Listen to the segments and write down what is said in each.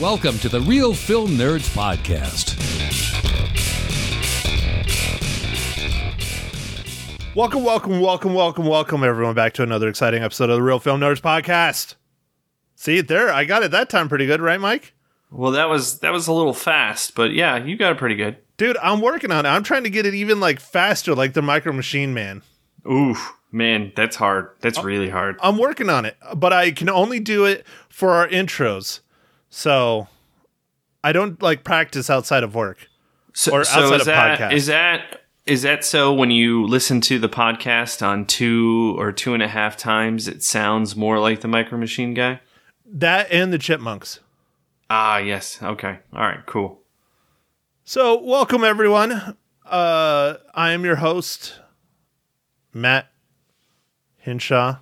Welcome to the Real Film Nerds Podcast. Welcome, welcome, welcome, welcome, welcome, everyone, back to another exciting episode of the Real Film Nerds Podcast. See, there, I got it that time pretty good, right, Mike? Well, that was that was a little fast, but yeah, you got it pretty good. Dude, I'm working on it. I'm trying to get it even like faster, like the Micro Machine Man. Oof, man, that's hard. That's really hard. I'm working on it, but I can only do it for our intros. So I don't like practice outside of work. So, or so outside is of that podcast. is that is that so? When you listen to the podcast on two or two and a half times, it sounds more like the Micro Machine guy. That and the Chipmunks. Ah, yes. Okay. All right. Cool. So, welcome everyone. Uh, I am your host, Matt Hinshaw,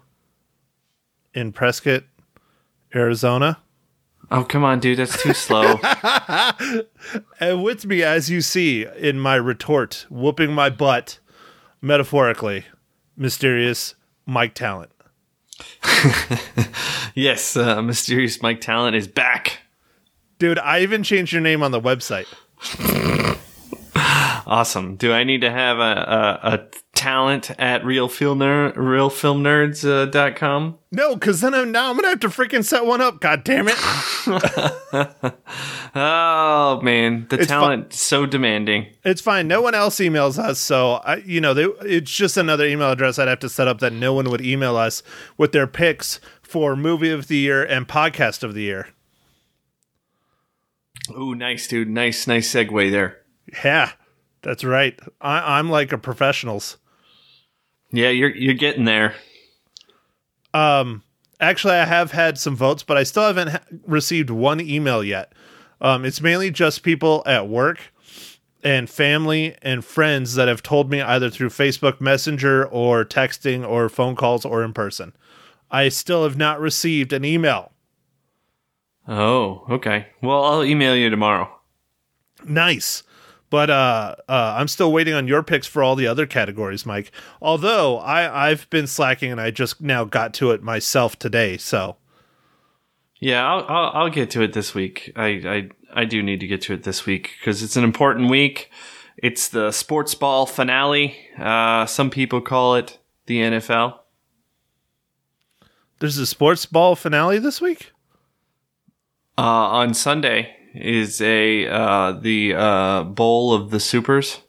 in Prescott, Arizona. Oh, come on, dude. That's too slow. And with me, as you see in my retort, whooping my butt, metaphorically, mysterious Mike Talent. yes, uh, mysterious Mike Talent is back. Dude, I even changed your name on the website. Awesome. Do I need to have a, a, a talent at realfilmner realfilmnerds uh, dot com? No, because then I'm now I'm gonna have to freaking set one up. God damn it! Oh man, the It's talent so demanding. It's fine. No one else emails us, so I, you know, they, it's just another email address I'd have to set up that no one would email us with their picks for movie of the year and podcast of the year. Ooh, nice dude. Nice, nice segue there. Yeah, that's right. I, I'm like a professionals. Yeah, you're you're getting there. Um, actually, I have had some votes, but I still haven't ha- received one email yet. Um, it's mainly just people at work and family and friends that have told me either through Facebook Messenger or texting or phone calls or in person. I still have not received an email. Oh, okay. Well, I'll email you tomorrow. Nice. But uh, uh, I'm still waiting on your picks for all the other categories, Mike. Although I, I've been slacking and I just now got to it myself today. So Yeah, I'll I'll, I'll get to it this week. I I I do need to get to it this week because it's an important week. It's the sports ball finale. Uh, some people call it the NFL. there's a sports ball finale this week. Uh, on Sunday is a uh, the uh, bowl of the supers.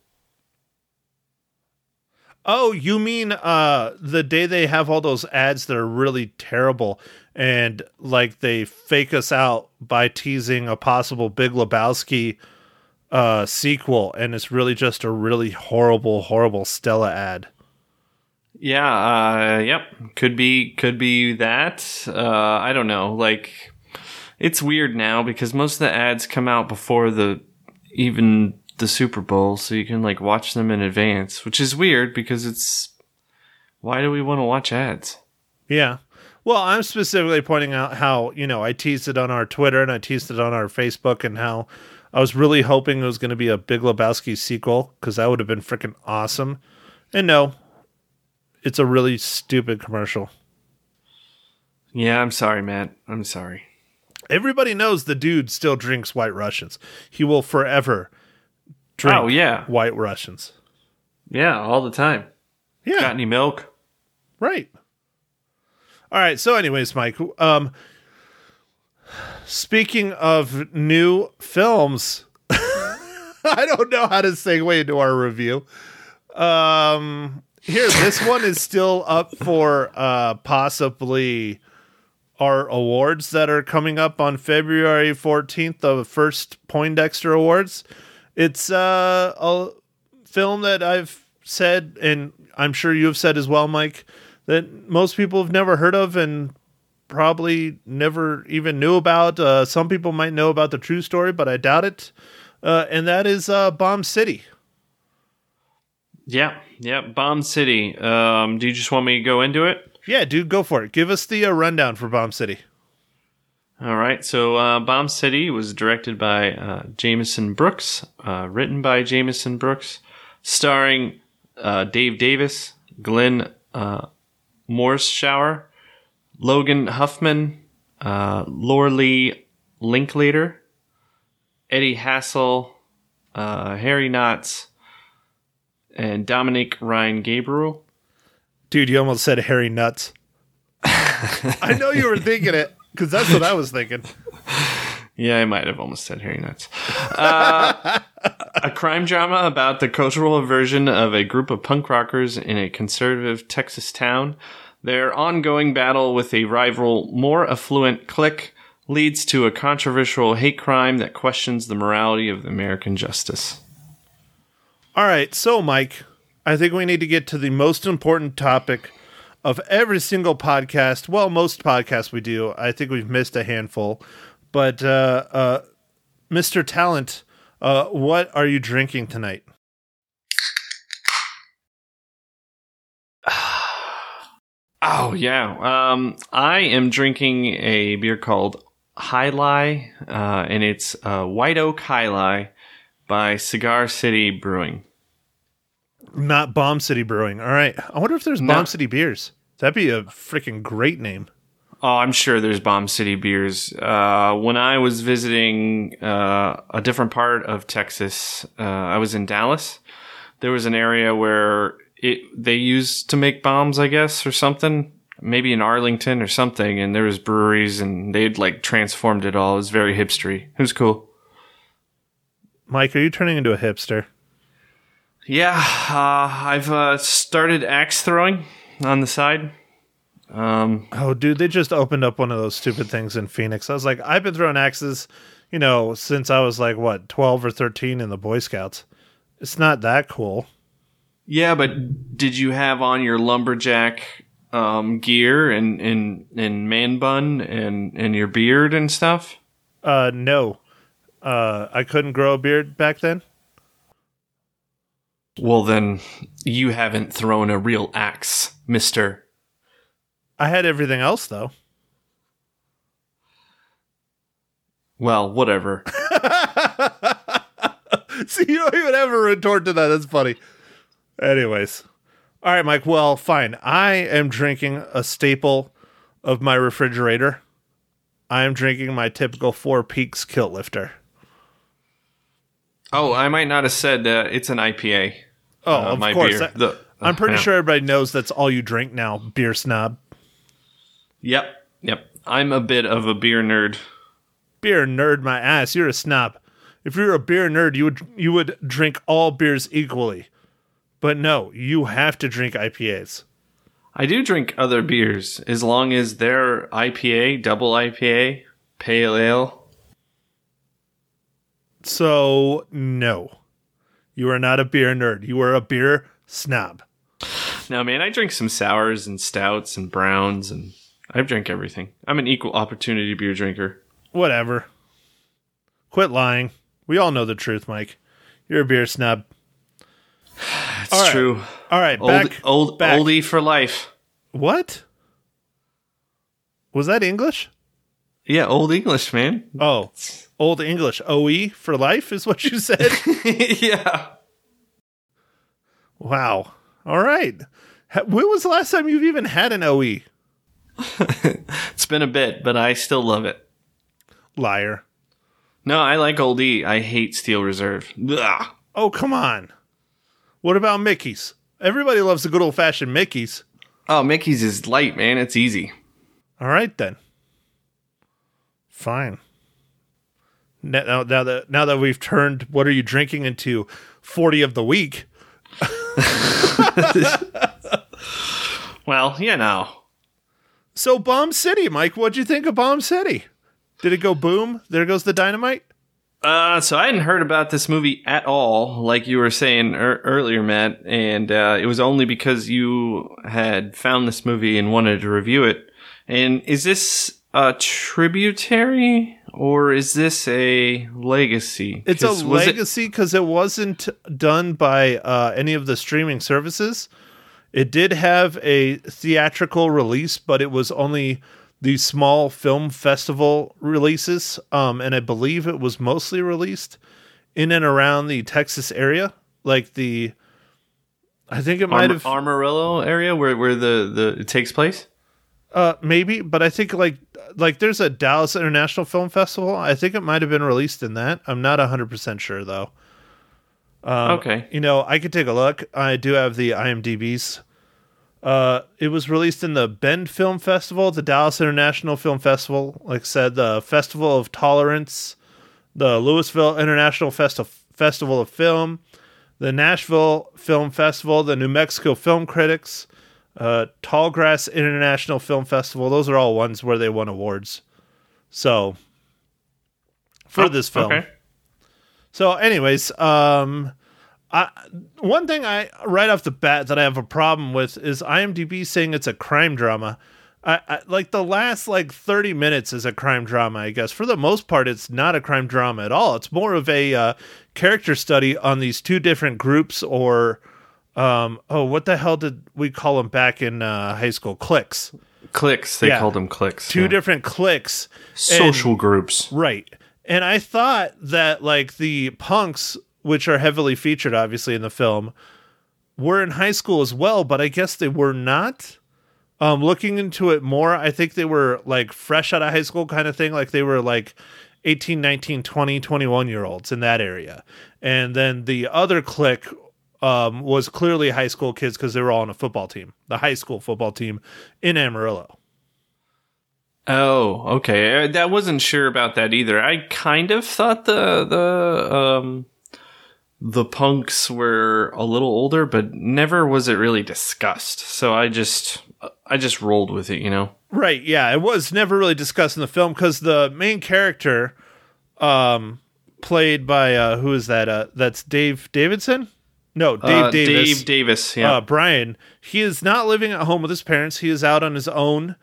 Oh, you mean uh the day they have all those ads that are really terrible and like they fake us out by teasing a possible Big Lebowski uh sequel and it's really just a really horrible horrible Stella ad. Yeah, uh, yep. Could be could be that. Uh, I don't know. Like it's weird now because most of the ads come out before the even the Super Bowl, so you can like watch them in advance, which is weird because it's why do we want to watch ads? Yeah. Well, I'm specifically pointing out how, you know, I teased it on our Twitter and I teased it on our Facebook and how I was really hoping it was going to be a Big Lebowski sequel because that would have been freaking awesome. And no, it's a really stupid commercial. Yeah, I'm sorry, Matt. I'm sorry. Everybody knows the dude still drinks white Russians. He will forever drink Oh yeah, white Russians. yeah, all the time. Yeah. Got any milk? Right. All right. So, anyways, Mike. Um, speaking of new films, I don't know how to segue into our review. Um, here, this one is still up for uh possibly our awards that are coming up on February fourteenth, the first Poindexter Awards. It's uh, a film that I've said, and I'm sure you've said as well, Mike, that most people have never heard of and probably never even knew about. Uh, some people might know about the true story, but I doubt it. Uh, and that is uh, Bomb City. Yeah, yeah. Bomb City. Um, do you just want me to go into it? Yeah, dude, go for it. Give us the uh, rundown for Bomb City. All right. So, uh, Bomb City was directed by uh, Jameson Brooks, uh, written by Jameson Brooks, starring uh, Dave Davis, Glenn uh, Morshower, Logan Huffman, uh, Lorelei Linklater, Eddie Hassell, uh, Harry Knotts, and Dominic Ryan Gabriel. Dude, you almost said Harry Nuts. I know you were thinking it because that's what I was thinking. Yeah, I might have almost said Harry Nuts. Uh, a crime drama about the cultural version of a group of punk rockers in a conservative Texas town. Their ongoing battle with a rival, more affluent clique leads to a controversial hate crime that questions the morality of American justice. All right, so Mike, I think we need to get to the most important topic of every single podcast. Well, most podcasts we do. I think we've missed a handful, but uh, uh, Mr. Talent, uh, what are you drinking tonight? Oh yeah, um, I am drinking a beer called Jai Alai, uh, and it's uh, White Oak Jai Alai by Cigar City Brewing. Not Bomb City Brewing. All right. I wonder if there's No. Bomb City beers. That'd be a freaking great name. Oh, I'm sure there's Bomb City beers. Uh, when I was visiting uh, a different part of Texas, uh, I was in Dallas. There was an area where it they used to make bombs, I guess, or something. Maybe in Arlington or something, and there was breweries, and they'd like transformed it all. It was very hipstery. It was cool. Mike, are you turning into a hipster? Yeah, uh, I've uh, started axe throwing on the side. Um, Oh, dude, they just opened up one of those stupid things in Phoenix. I was like, I've been throwing axes, you know, since I was like, what, 12 or 13 in the Boy Scouts. It's not that cool. Yeah, but did you have on your lumberjack um, gear and, and and man bun and and your beard and stuff? Uh, no. Uh, I couldn't grow a beard back then. Well, then you haven't thrown a real axe, Mister. I had everything else, though. Well, whatever. See, you don't even have a retort to that. That's funny. Anyways. All right, Mike. Well, fine. I am drinking a staple of my refrigerator. I am drinking my typical Four Peaks kilt lifter. Oh, I might not have said that it's an IPA. Oh, uh, of my course. beer. I- The- I'm pretty yeah. sure everybody knows that's all you drink now, beer snob. Yep, yep. I'm a bit of a beer nerd. Beer nerd, my ass. You're a snob. If you're a beer nerd, you would you would drink all beers equally. But no, you have to drink IPAs. I do drink other beers as long as they're IPA, double IPA, pale ale. So no, you are not a beer nerd. You are a beer snob. No, man, I drink some sours and stouts and browns, and I drink everything. I'm an equal opportunity beer drinker. Whatever. Quit lying. We all know the truth, Mike. You're a beer snob. It's All right. true. All right, Old, back. old, back. oldie for life. What? Was that English? Yeah, old English, man. Oh, old English. OE for life is what you said. yeah. wow. All right. When was the last time you've even had an OE? It's been a bit, but I still love it. Liar. No, I like Old E. I hate Steel Reserve. Ugh. Oh, come on. What about Mickey's? Everybody loves the good old fashioned Mickey's. Oh, Mickey's is light, man. It's easy. All right then. Fine. Now, now, that now that we've turned what are you drinking into forty of the week? Well, you know. So Bomb City, Mike, what'd you think of Bomb City? Did it go boom? There goes the dynamite. Uh, so I hadn't heard about this movie at all, like you were saying er- earlier, Matt, and uh, it was only because you had found this movie and wanted to review it. And is this a tributary or is this a legacy? It's a legacy because it, wasn't done by uh, any of the streaming services. It did have a theatrical release, but it was only the small film festival releases. Um, and I believe it was mostly released in and around the Texas area. Like the, I think it might Arm- have. Amarillo area where where the the it takes place. Uh, maybe, but I think like like there's a Dallas International Film Festival. I think it might have been released in that. I'm not hundred percent sure though. Um, okay. You know, I could take a look. I do have the IMDb's. Uh, it was released in the Bend Film Festival, the Dallas International Film Festival, like I said, the Festival of Tolerance, the Louisville International Festi- Festival of Film, the Nashville Film Festival, the New Mexico Film Critics, uh, Tallgrass International Film Festival. Those are all ones where they won awards. So, for Oh, this film. Okay. So, anyways, um, I, one thing I right off the bat that I have a problem with is IMDb saying it's a crime drama. I, I like the last like 30 minutes is a crime drama, I guess. For the most part, it's not a crime drama at all. It's more of a uh, character study on these two different groups, or um, oh, what the hell did we call them back in uh, high school? Clicks. Clicks. They Yeah. called them clicks. Two yeah. different clicks. social groups. Right. And I thought that like the punks, which are heavily featured obviously in the film, were in high school as well, but I guess they were not. Um looking into it more, I think they were like fresh out of high school kind of thing, like they were like 18, 19, 20, 21 year olds in that area. And then the other clique um, was clearly high school kids because they were all on a football team, the high school football team in Amarillo. Oh, okay. I, I wasn't sure about that either. I kind of thought the the um the punks were a little older, but never was it really discussed. So I just I just rolled with it, you know. Right, yeah, it was never really discussed in the film because the main character, um, played by uh, who is that? Uh, that's Dave Davidson. No, Dave Uh, Davis. Dave Davis. Yeah. uh, Brian. He is not living at home with his parents. He is out on his own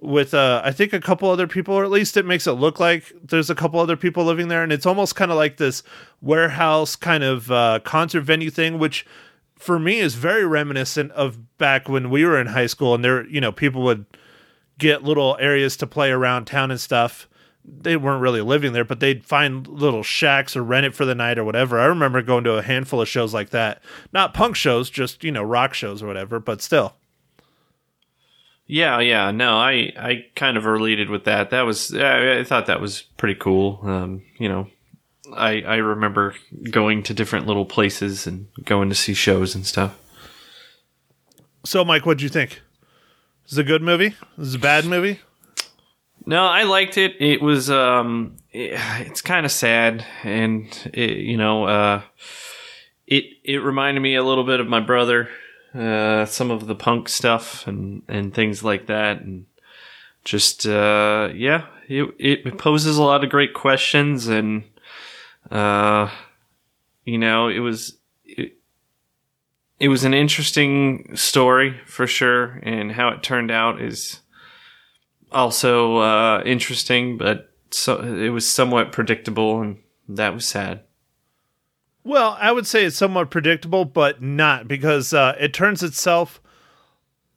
with, uh, I think, a couple other people, or at least it makes it look like there's a couple other people living there, and it's almost kind of like this warehouse kind of uh, concert venue thing, which for me is very reminiscent of back when we were in high school, and there, you know, people would get little areas to play around town and stuff. They weren't really living there, but they'd find little shacks or rent it for the night or whatever. I remember going to a handful of shows like that. Not punk shows, just, you know, rock shows or whatever, but still. Yeah, yeah, no, I I kind of related with that. That was I, I thought that was pretty cool. Um, you know, I I remember going to different little places and going to see shows and stuff. So, Mike, what'd you think? Is it a good movie? Is it a bad movie? No, I liked it. It was um, it, it's kind of sad, and it, you know, uh, it it reminded me a little bit of my brother, uh, some of the punk stuff and and things like that, and just uh, yeah, it it poses a lot of great questions, and uh, you know, it was. It, it was an interesting story for sure, and how it turned out is also uh, interesting, but so it was somewhat predictable, and that was sad. Well, I would say it's somewhat predictable, but not because uh, it turns itself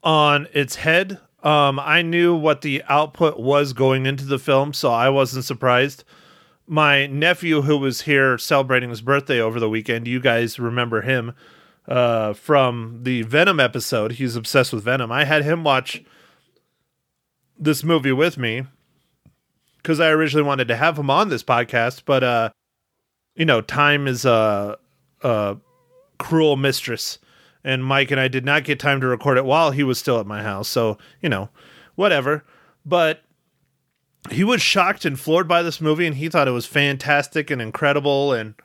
on its head. Um, I knew what the output was going into the film, so I wasn't surprised. My nephew, who was here celebrating his birthday over the weekend, you guys remember him uh, from the Venom episode. He's obsessed with Venom. I had him watch this movie with me because I originally wanted to have him on this podcast, but uh, you know, time is a, a cruel mistress, and Mike and I did not get time to record it while he was still at my house. So you know, whatever. But he was shocked and floored by this movie, and he thought it was fantastic and incredible, and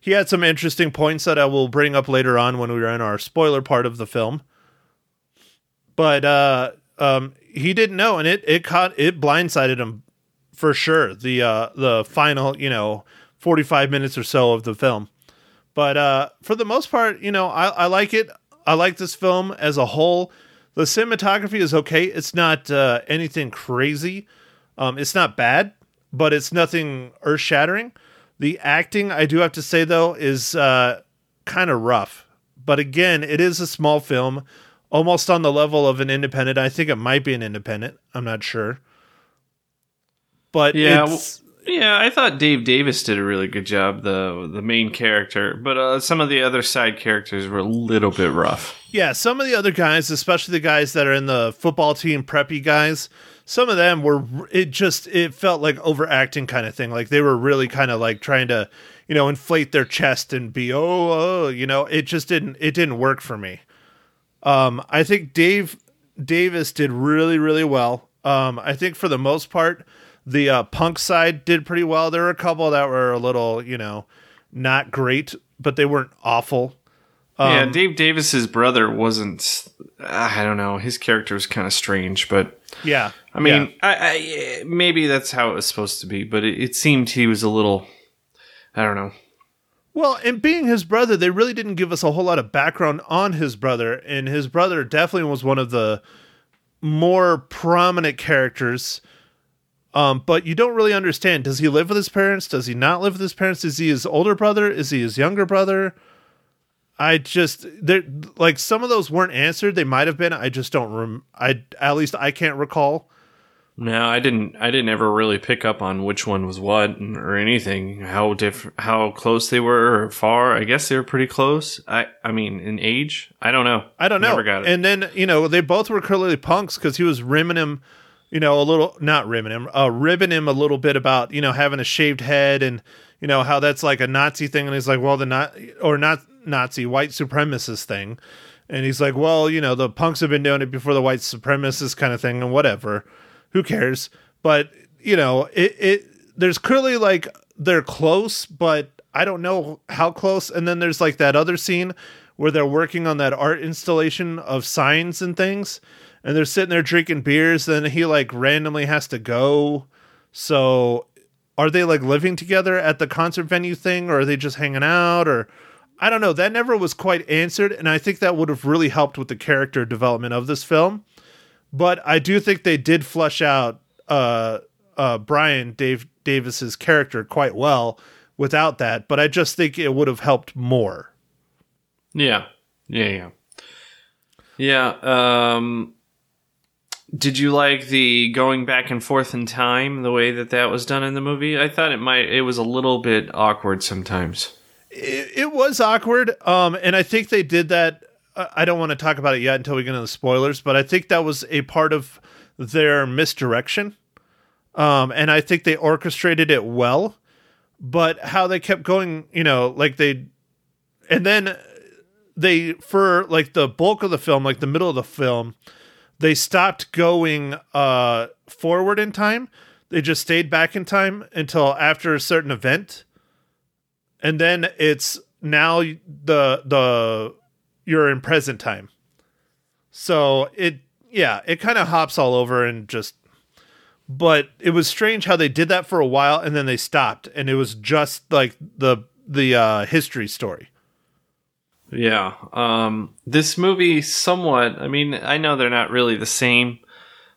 he had some interesting points that I will bring up later on when we are in our spoiler part of the film. But uh, um, he didn't know, and it it caught it blindsided him for sure. The uh, the final, you know, forty five minutes or so of the film. But uh, for the most part, you know, I, I like it. I like this film as a whole. The cinematography is okay. It's not uh, anything crazy. Um, it's not bad, but it's nothing earth shattering. The acting, I do have to say though, is uh, kind of rough. But again, it is a small film, almost on the level of an independent. I think it might be an independent. I'm not sure. But Yeah, it's Yeah, I thought Dave Davis did a really good job, the the main character, but uh, some of the other side characters were a little bit rough. Yeah, some of the other guys, especially the guys that are in the football team preppy guys, some of them were it just it felt like overacting kind of thing. Like they were really kind of like trying to, you know, inflate their chest and be oh, oh, you know, it just didn't it didn't work for me. Um I think Dave Davis did really really well. Um I think for the most part the uh, punk side did pretty well. There were a couple that were a little, you know, not great, but they weren't awful. yeah, Um, Dave Davis's brother wasn't. I don't know. His character was kind of strange, but Yeah. I mean, Yeah. I, I maybe that's how it was supposed to be, but it, it seemed he was a little. I don't know. Well, and being his brother, they really didn't give us a whole lot of background on his brother, and his brother definitely was one of the more prominent characters. Um, but you don't really understand. Does he live with his parents? Does he not live with his parents? Is he his older brother? Is he his younger brother? I just there like some of those weren't answered. They might have been. I just don't. Rem- I at least I can't recall. No, I didn't. I didn't ever really pick up on which one was what or anything. How diff- how close they were or far. I guess they were pretty close. I I mean, in age, I don't know. I don't know. Never got it. And then you know they both were clearly punks because he was rimming him, you know, a little not rimming him, uh, ribbing him a little bit about you know having a shaved head and you know how that's like a Nazi thing, and he's like, well, the not or not Nazi white supremacist thing, and he's like, well, you know, the punks have been doing it before the white supremacist kind of thing, and whatever, who cares? But you know, it it there's clearly like they're close, but I don't know how close. And then there's like that other scene where they're working on that art installation of signs and things, and they're sitting there drinking beers. Then he like randomly has to go. So, are they like living together at the concert venue thing, or are they just hanging out, or? I don't know. That never was quite answered, and I think that would have really helped with the character development of this film. But I do think they did flush out uh, uh, Brian Dave Davis's character quite well without that. But I just think it would have helped more. Yeah. Yeah, yeah. Yeah, um did you like the going back and forth in time the way that that was done in the movie? I thought it might it was a little bit awkward sometimes. It, it was awkward, um, and I think they did that. I don't want to talk about it yet until we get into the spoilers, but I think that was a part of their misdirection, um, and I think they orchestrated it well. But how they kept going, you know, like they, and then they for like the bulk of the film, like the middle of the film, they stopped going uh forward in time. They just stayed back in time until after a certain event. And then it's now the the you're in present time. So it yeah, it kind of hops all over and just but it was strange how they did that for a while and then they stopped and it was just like the the uh history story. Yeah. Um, this movie somewhat, I mean, I know they're not really the same,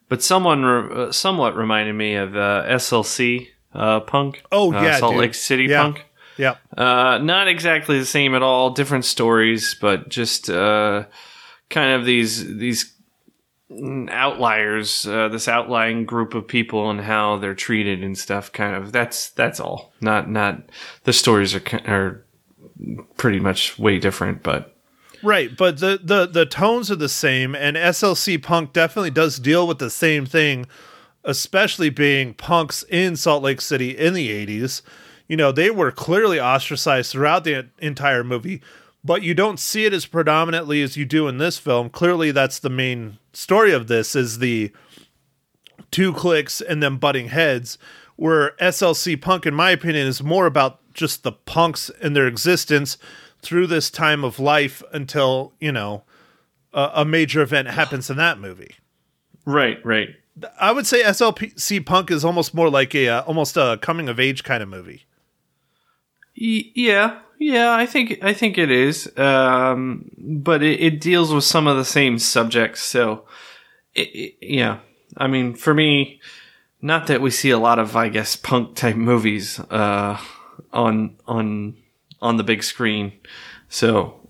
but someone re- uh, somewhat reminded me of uh, SLC uh, Punk. Oh, uh, yeah, Salt dude. Lake City Yeah. Punk. Yeah. Uh, not exactly the same at all. Different stories, but just uh, kind of these these outliers. Uh, this outlying group of people and how they're treated and stuff. Kind of. That's that's all. Not not the stories are are pretty much way different, but Right, but the, the the tones are the same, and SLC Punk definitely does deal with the same thing, especially being punks in Salt Lake City in the '80s. You know, they were clearly ostracized throughout the entire movie, but you don't see it as predominantly as you do in this film. Clearly, that's the main story of this: is the two clicks and then butting heads. Where SLC Punk, in my opinion, is more about just the punks and their existence through this time of life until you know a, a major event happens in that movie. right, right. I would say SLC Punk is almost more like a uh, almost a coming of age kind of movie. Y- yeah, yeah, I think I think it is, um, but it, it deals with some of the same subjects. So, it, it- yeah, I mean, for me, not that we see a lot of, I guess, punk type movies uh, on on on the big screen. So,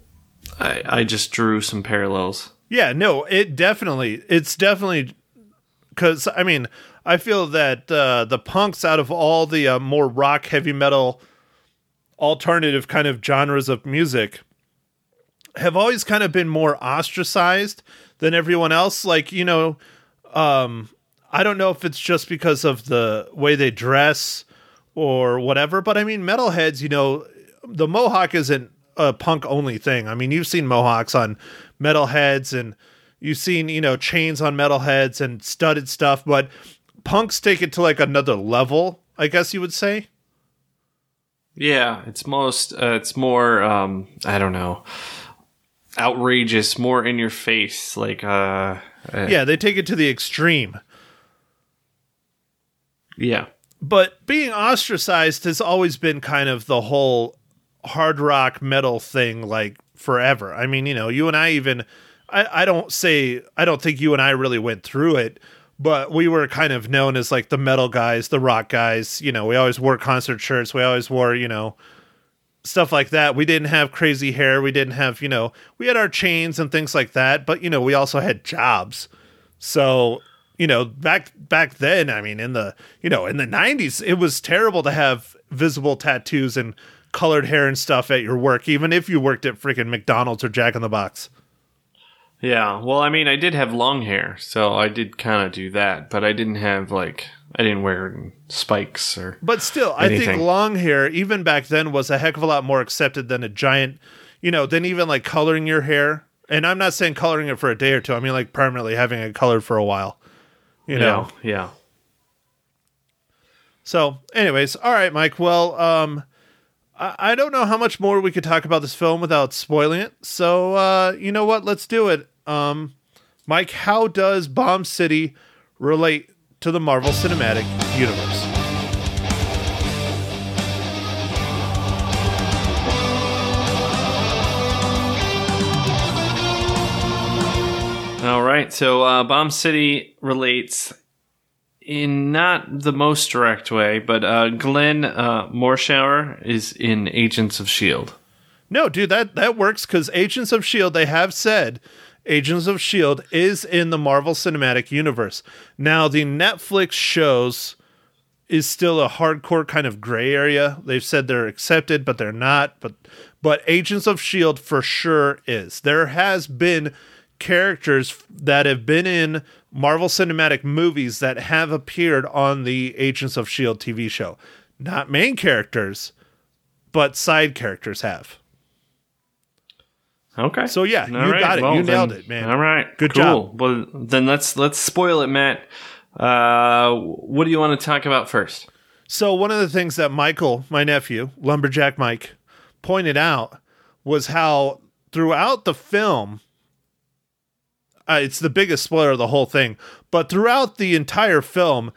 I I just drew some parallels. Yeah, no, it definitely it's definitely because I mean I feel that uh, the punks, out of all the uh, more rock, heavy metal, alternative kind of genres of music, have always kind of been more ostracized than everyone else. Like, you know, um, I don't know if it's just because of the way they dress or whatever, but I mean, metalheads, you know, the mohawk isn't a punk only thing. I mean, you've seen mohawks on metalheads and you've seen, you know, chains on metalheads and studded stuff, but punks take it to like another level, I guess you would say. Yeah, it's most uh, it's more um I don't know outrageous, more in your face like uh, uh Yeah, they take it to the extreme. yeah. But being ostracized has always been kind of the whole hard rock metal thing like forever. I mean, you know, you and I even I, I don't say I don't think you and I really went through it, but we were kind of known as like the metal guys, the rock guys. You know, we always wore concert shirts. We always wore, you know, stuff like that. We didn't have crazy hair. We didn't have, you know, we had our chains and things like that, but you know, we also had jobs. So, you know, back back then, I mean, in the, you know, in the 90s, it was terrible to have visible tattoos and colored hair and stuff at your work, even if you worked at freaking McDonald's or Jack in the Box. Yeah. Well, I mean, I did have long hair, so I did kind of do that, but I didn't have like I didn't wear spikes or But still, I think long hair, even back then, was a heck of a lot more accepted than a giant, you know, than even like coloring your hair. And I'm not saying coloring it for a day or two. I mean like permanently having it colored for a while. You know. yeah, yeah. So, anyways, all right, Mike. Well, um, I, I don't know how much more we could talk about this film without spoiling it. So, uh, you know what? Let's do it. Um, Mike, how does Bomb City relate to the Marvel Cinematic Universe? All right. So, uh, Bomb City relates in not the most direct way, but uh, Glenn uh, Morshower is in Agents of Shield. No, dude, that that works because Agents of Shield. They have said Agents of Shield is in the Marvel Cinematic Universe. Now, the Netflix shows is still a hardcore kind of gray area. They've said they're accepted, but they're not. But but Agents of Shield for sure is. There has been characters that have been in Marvel Cinematic movies that have appeared on the Agents of Shield TV show. Not main characters, but side characters have. Okay. So, yeah, All you got it. You nailed then- it, man. All right. Good cool. job. Well, then let's let's spoil it, Matt. Uh, what do you want to talk about first? So one of the things that Michael, my nephew, Lumberjack Mike, pointed out was how throughout the film, uh, it's the biggest spoiler of the whole thing, but throughout the entire film,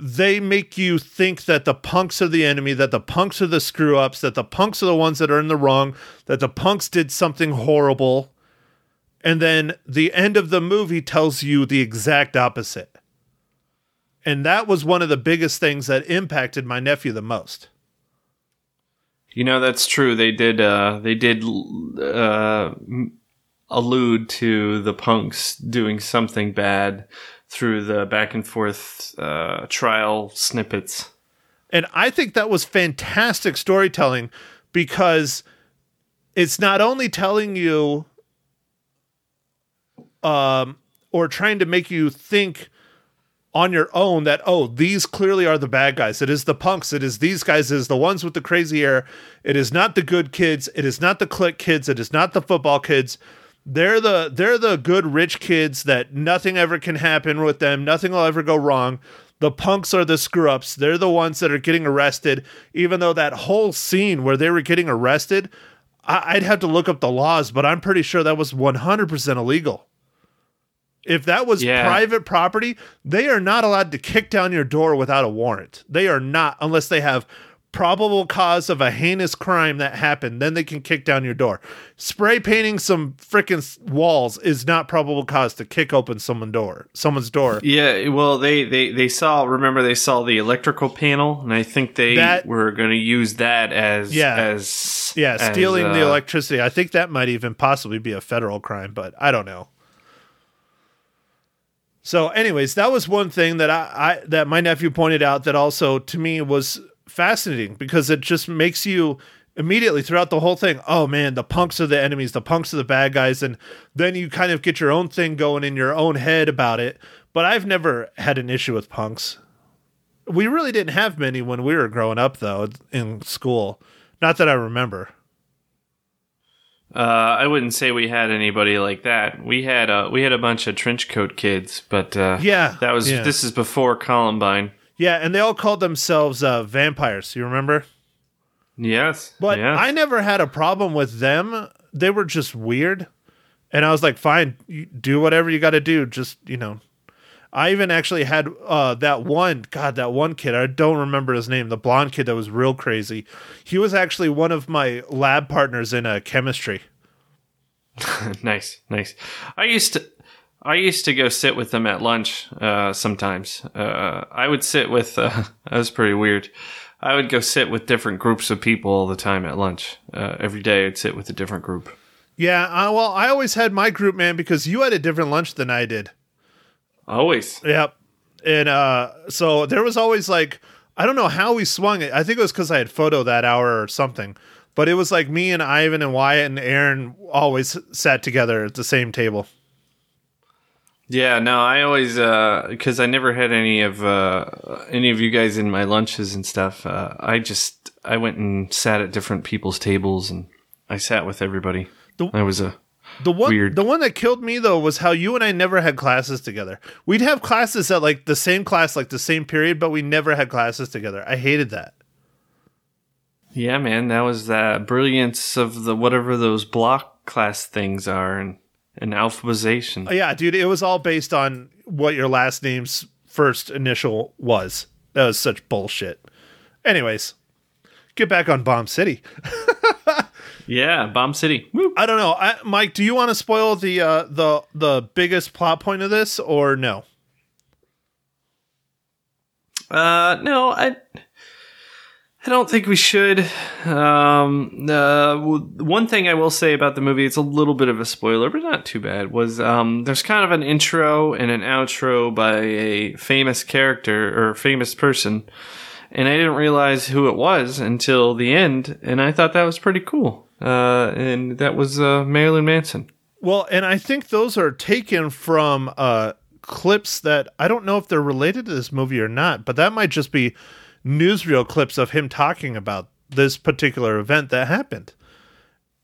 they make you think that the punks are the enemy, that the punks are the screw ups, that the punks are the ones that are in the wrong, that the punks did something horrible. And then the end of the movie tells you the exact opposite. And that was one of the biggest things that impacted my nephew the most. You know that's true. They did. Uh, they did uh, allude to the punks doing something bad through the back and forth uh, trial snippets. And I think that was fantastic storytelling because it's not only telling you um or trying to make you think on your own that oh these clearly are the bad guys. It is the punks. It is these guys. It is the ones with the crazy hair. It is not the good kids. It is not the click kids. It is not the football kids they're the they're the good rich kids that nothing ever can happen with them. Nothing will ever go wrong. The punks are the screw ups they're the ones that are getting arrested. Even though that whole scene where they were getting arrested I, i'd have to look up the laws but i'm pretty sure that was 100% illegal. If that was Yeah. private property, they are not allowed to kick down your door without a warrant. They are not, unless they have probable cause of a heinous crime that happened. Then they can kick down your door. Spray painting some freaking walls is not probable cause to kick open someone's door. Someone's door. Yeah, well, they they they saw. Remember, they saw the electrical panel, and I think they That- were going to use that as Yeah. as Yeah, as, stealing the uh, electricity. I think that might even possibly be a federal crime, but I don't know. So, anyways, that was one thing that I, I that my nephew pointed out that also to me was fascinating because it just makes you immediately throughout the whole thing, oh man, the punks are the enemies, the punks are the bad guys, and then you kind of get your own thing going in your own head about it. But I've never had an issue with punks. We really didn't have many when we were growing up, though, in school. Not that I remember. Uh, I wouldn't say we had anybody like that. We had a we had a bunch of trench coat kids, but uh, Yeah, that was yeah. this is before Columbine. Yeah, and they all called themselves uh, vampires. You remember? Yes, But yes. I never had a problem with them. They were just weird. And I was like, fine, you do whatever you got to do. Just, you know. I even actually had uh, that one, God, that one kid. I don't remember his name. The blonde kid that was real crazy. He was actually one of my lab partners in uh, chemistry. nice, nice. I used to I used to go sit with them at lunch uh, sometimes. Uh, I would sit with uh, that was pretty weird. I would go sit with different groups of people all the time at lunch. Uh, every day I'd sit with a different group. Yeah, uh, well, I always had my group, man, because you had a different lunch than I did. Always. Yep. And uh so there was always like I don't know how we swung it. I think it was because I had photo that hour or something. But it was like me and Ivan and Wyatt and Aaron always sat together at the same table. Yeah, no, I always because I never had any of uh, any of you guys in my lunches and stuff. Uh, I just I went and sat at different people's tables and I sat with everybody. The- I was a The one Weird. the one that killed me though was how you and I never had classes together. We'd have classes at like the same class, like the same period, but we never had classes together. I hated that. yeah, man. That was the brilliance of the whatever those block class things are and and alphabetization. Yeah, dude, it was all based on what your last name's first initial was. That was such bullshit. Anyways, get back on Bomb City. Yeah, Bomb City. Woo. I don't know, I, Mike. Do you want to spoil the uh, the the biggest plot point of this or no? Uh, no, I. I don't think we should. Um, uh, one thing I will say about the movie, it's a little bit of a spoiler, but not too bad, was um, there's kind of an intro and an outro by a famous character or famous person, and I didn't realize who it was until the end, and I thought that was pretty cool. Uh, and that was uh, Marilyn Manson. Well, and I think those are taken from uh, clips that I don't know if they're related to this movie or not, but that might just be newsreel clips of him talking about this particular event that happened.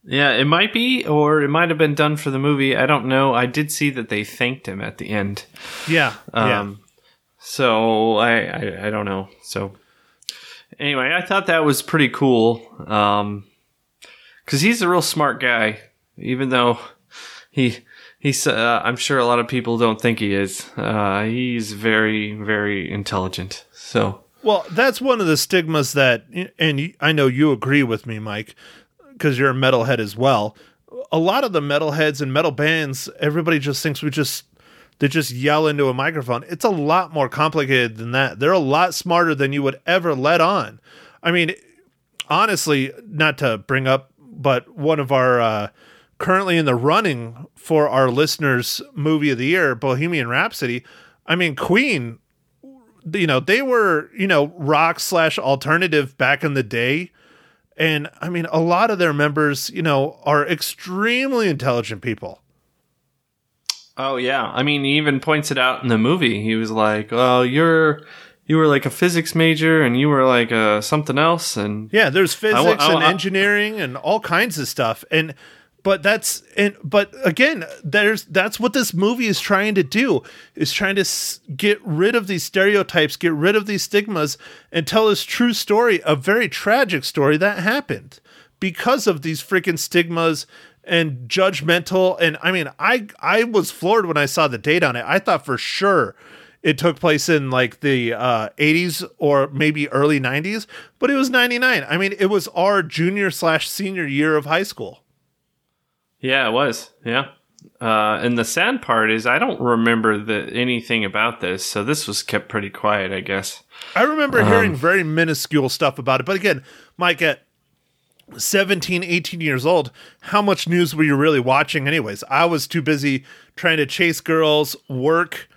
Yeah, it might be, or it might have been done for the movie. I don't know. I did see that they thanked him at the end. Yeah, yeah. Um, so I, I I don't know. So anyway, I thought that was pretty cool. Um, because he's a real smart guy, even though he he's uh, I'm sure a lot of people don't think he is. Uh, he's very very intelligent. So Well, that's one of the stigmas that, and I know you agree with me, Mike, because you're a metalhead as well. A lot of the metalheads and metal bands, everybody just thinks we just they just yell into a microphone. It's a lot more complicated than that. They're a lot smarter than you would ever let on. I mean, honestly, not to bring up, but one of our uh, currently in the running for our listeners' movie of the year, Bohemian Rhapsody. I mean, Queen you know they were you know rock slash alternative back in the day and i mean a lot of their members you know are extremely intelligent people Oh yeah, I mean, he even points it out in the movie. He was like, "Oh, you're you were like a physics major, and you were like uh, something else." And yeah there's physics I wa- I and engineering and all kinds of stuff and but that's and but again there's that's what this movie is trying to do is trying to s- get rid of these stereotypes get rid of these stigmas and tell this true story a very tragic story that happened because of these freaking stigmas and judgmental and i mean i i was floored when i saw the date on it. I thought for sure it took place in like the uh, 80s or maybe early 90s but it was 99 i mean it was our junior slash senior year of high school yeah, it was. Yeah. Uh, and the sad part is, I don't remember the, anything about this, so this was kept pretty quiet, I guess. I remember hearing very minuscule stuff about it. But again, Mike, at 17, 18 years old, how much news were you really watching, anyways? I was too busy trying to chase girls, work,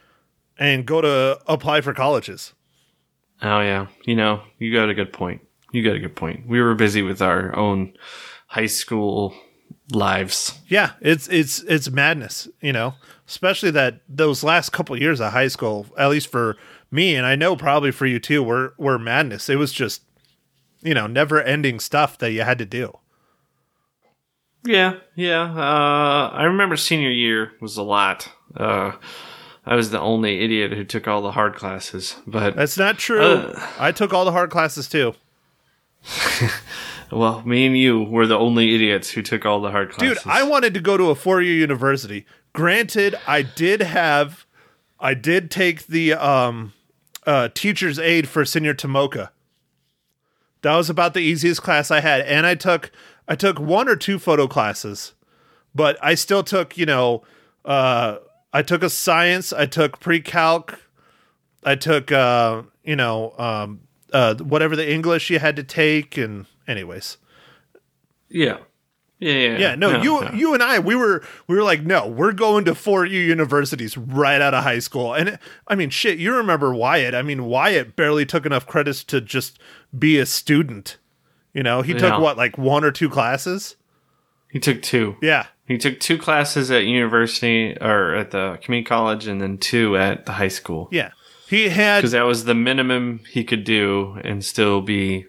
and go to apply for colleges. Oh yeah, you know, you got a good point. You got a good point. We were busy with our own high school lives. Yeah, it's it's it's madness, you know. Especially that those last couple years of high school, at least for me, and I know probably for you too, were were madness. It was just, you know, never ending stuff that you had to do. Yeah, yeah. Uh, I remember senior year was a lot. Uh, I was the only idiot who took all the hard classes, but That's not true. Uh. I took all the hard classes too. well, me and you were the only idiots who took all the hard classes. Dude. I wanted to go to a four-year university. Granted, I did have I did take the um uh teacher's aid for senior Tomoka. That was about the easiest class I had and I took I took one or two photo classes. But I still took, you know, uh I took a science, I took pre-calc, I took uh, you know, um uh whatever the English you had to take and anyways. yeah, yeah, yeah. Yeah, no, you no. you and I we were we were like, no, we're going to four U universities right out of high school. And I mean, shit, you remember Wyatt? I mean, Wyatt barely took enough credits to just be a student. You know, he Yeah. took what like one or two classes. He took two. Yeah, He took two classes at university or at the community college, and then two at the high school. yeah. He had because that was the minimum he could do and still be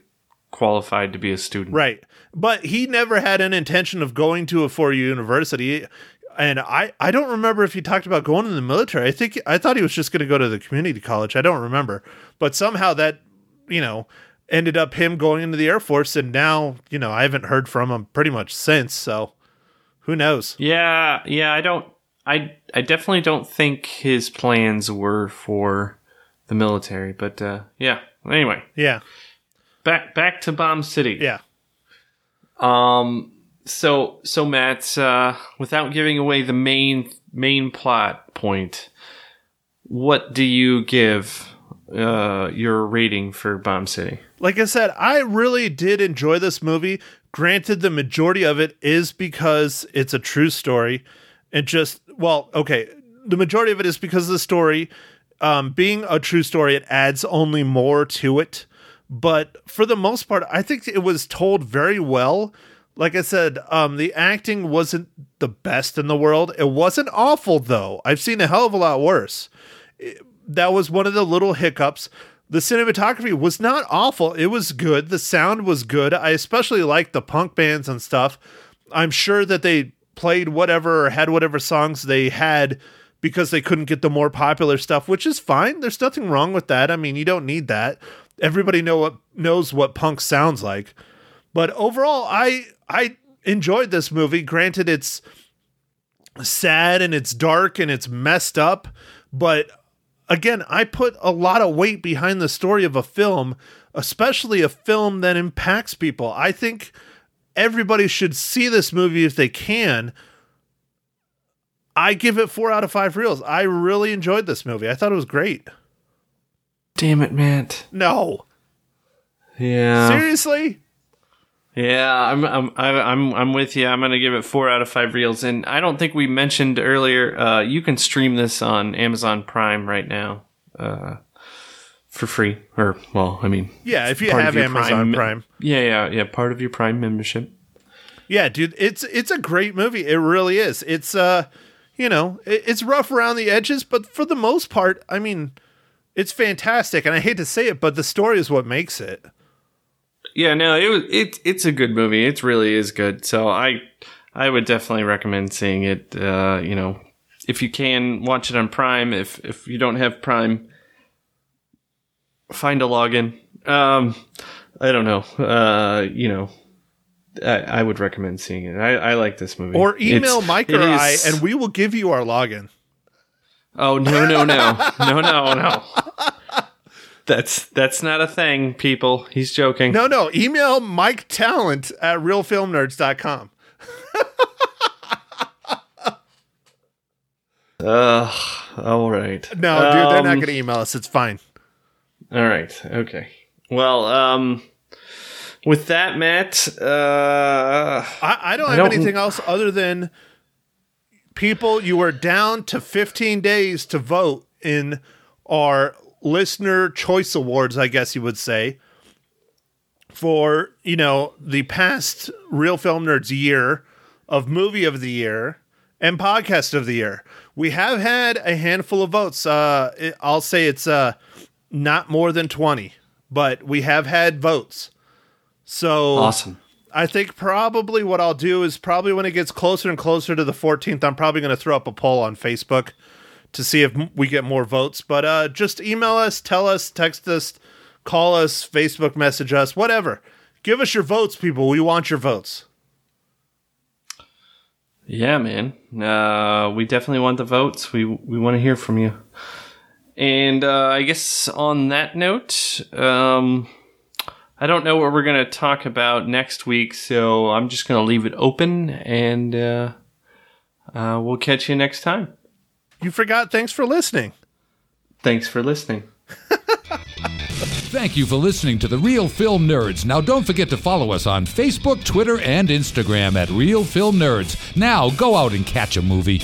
qualified to be a student. right, but he never had an intention of going to a four year university. And I, I don't remember if he talked about going in the military. I think I thought he was just going to go to the community college. I don't remember, but somehow that you know ended up him going into the Air Force, and now you know I haven't heard from him pretty much since. So who knows? Yeah, yeah. I don't. I I definitely don't think his plans were for the military. But uh, yeah. Anyway, Yeah, back back to Bomb City. yeah. Um. So so Matt, uh, without giving away the main main plot point, what do you give uh your rating for Bomb City? like I said, I really did enjoy this movie. Granted, the majority of it is because it's a true story. And just, well, okay, the majority of it is because of the story. Um, being a true story, it adds only more to it. But for the most part, I think it was told very well. Like I said, um, the acting wasn't the best in the world. It wasn't awful, though. I've seen a hell of a lot worse that was one of the little hiccups. The cinematography was not awful. It was good. The sound was good. I especially liked the punk bands and stuff. I'm sure that they played whatever or had whatever songs they had because they couldn't get the more popular stuff, which is fine. There's nothing wrong with that. I mean, you don't need that. Everybody know what knows what punk sounds like. But overall, I I enjoyed this movie. Granted, it's sad and it's dark and it's messed up, but again, I put a lot of weight behind the story of a film, especially a film that impacts people. I think everybody should see this movie if they can. I give it four out of five reels. I really enjoyed this movie. I thought it was great. Damn it, Matt. No, Yeah. seriously. Yeah, I'm I'm I- I'm I'm with you. I'm gonna give it four out of five reels, and I don't think we mentioned earlier. Uh, you can stream this on Amazon Prime right now, uh, for free. Or well, I mean, Yeah, if you have Amazon Prime. Yeah, yeah, yeah. Part of your Prime membership. Yeah, dude, it's it's a great movie. It really is. It's uh, you know, it, it's rough around the edges, but for the most part, I mean, it's fantastic. And I hate to say it, but the story is what makes it. Yeah, no, it was it it's a good movie. It really is good. So I I would definitely recommend seeing it. Uh, you know, if you can watch it on Prime. If if you don't have Prime, find a login. Um, I don't know. Uh, you know, I, I would recommend seeing it. I, I like this movie. Or email It's- Mike or I, and we will give you our login. Oh no no no no no no. That's that's not a thing, people. He's joking. No, no, email Mike Talent at realfilmnerds.com. Ugh. All right. No, dude, they're not Um, going to email us. It's fine. All right. Okay. Well, um, with that, Matt, uh, I, I don't I have don't- anything else other than people, you are down to 15 days to vote in our listener choice awards, I guess you would say, for, you know, the past Real Film Nerds year of movie of the year and podcast of the year. We have had a handful of votes. Uh, it- I'll say it's uh, not more than 20, but we have had votes. So Awesome. I think probably what I'll do is probably when it gets closer and closer to the 14th, I'm probably going to throw up a poll on Facebook to see if we get more votes. But uh, just email us, tell us, text us, call us, Facebook message us, whatever. Give us your votes, people. We want your votes. Yeah, man. Uh, we definitely want the votes. We we want to hear from you. And uh, I guess on that note, um, I don't know what we're gonna talk about next week, so I'm just gonna leave it open, and uh, uh, we'll catch you next time. You forgot. Thanks for listening. Thanks for listening. Thank you for listening to The Real Film Nerds. Now, don't forget to follow us on Facebook, Twitter, and Instagram at Real Film Nerds. Now, go out and catch a movie.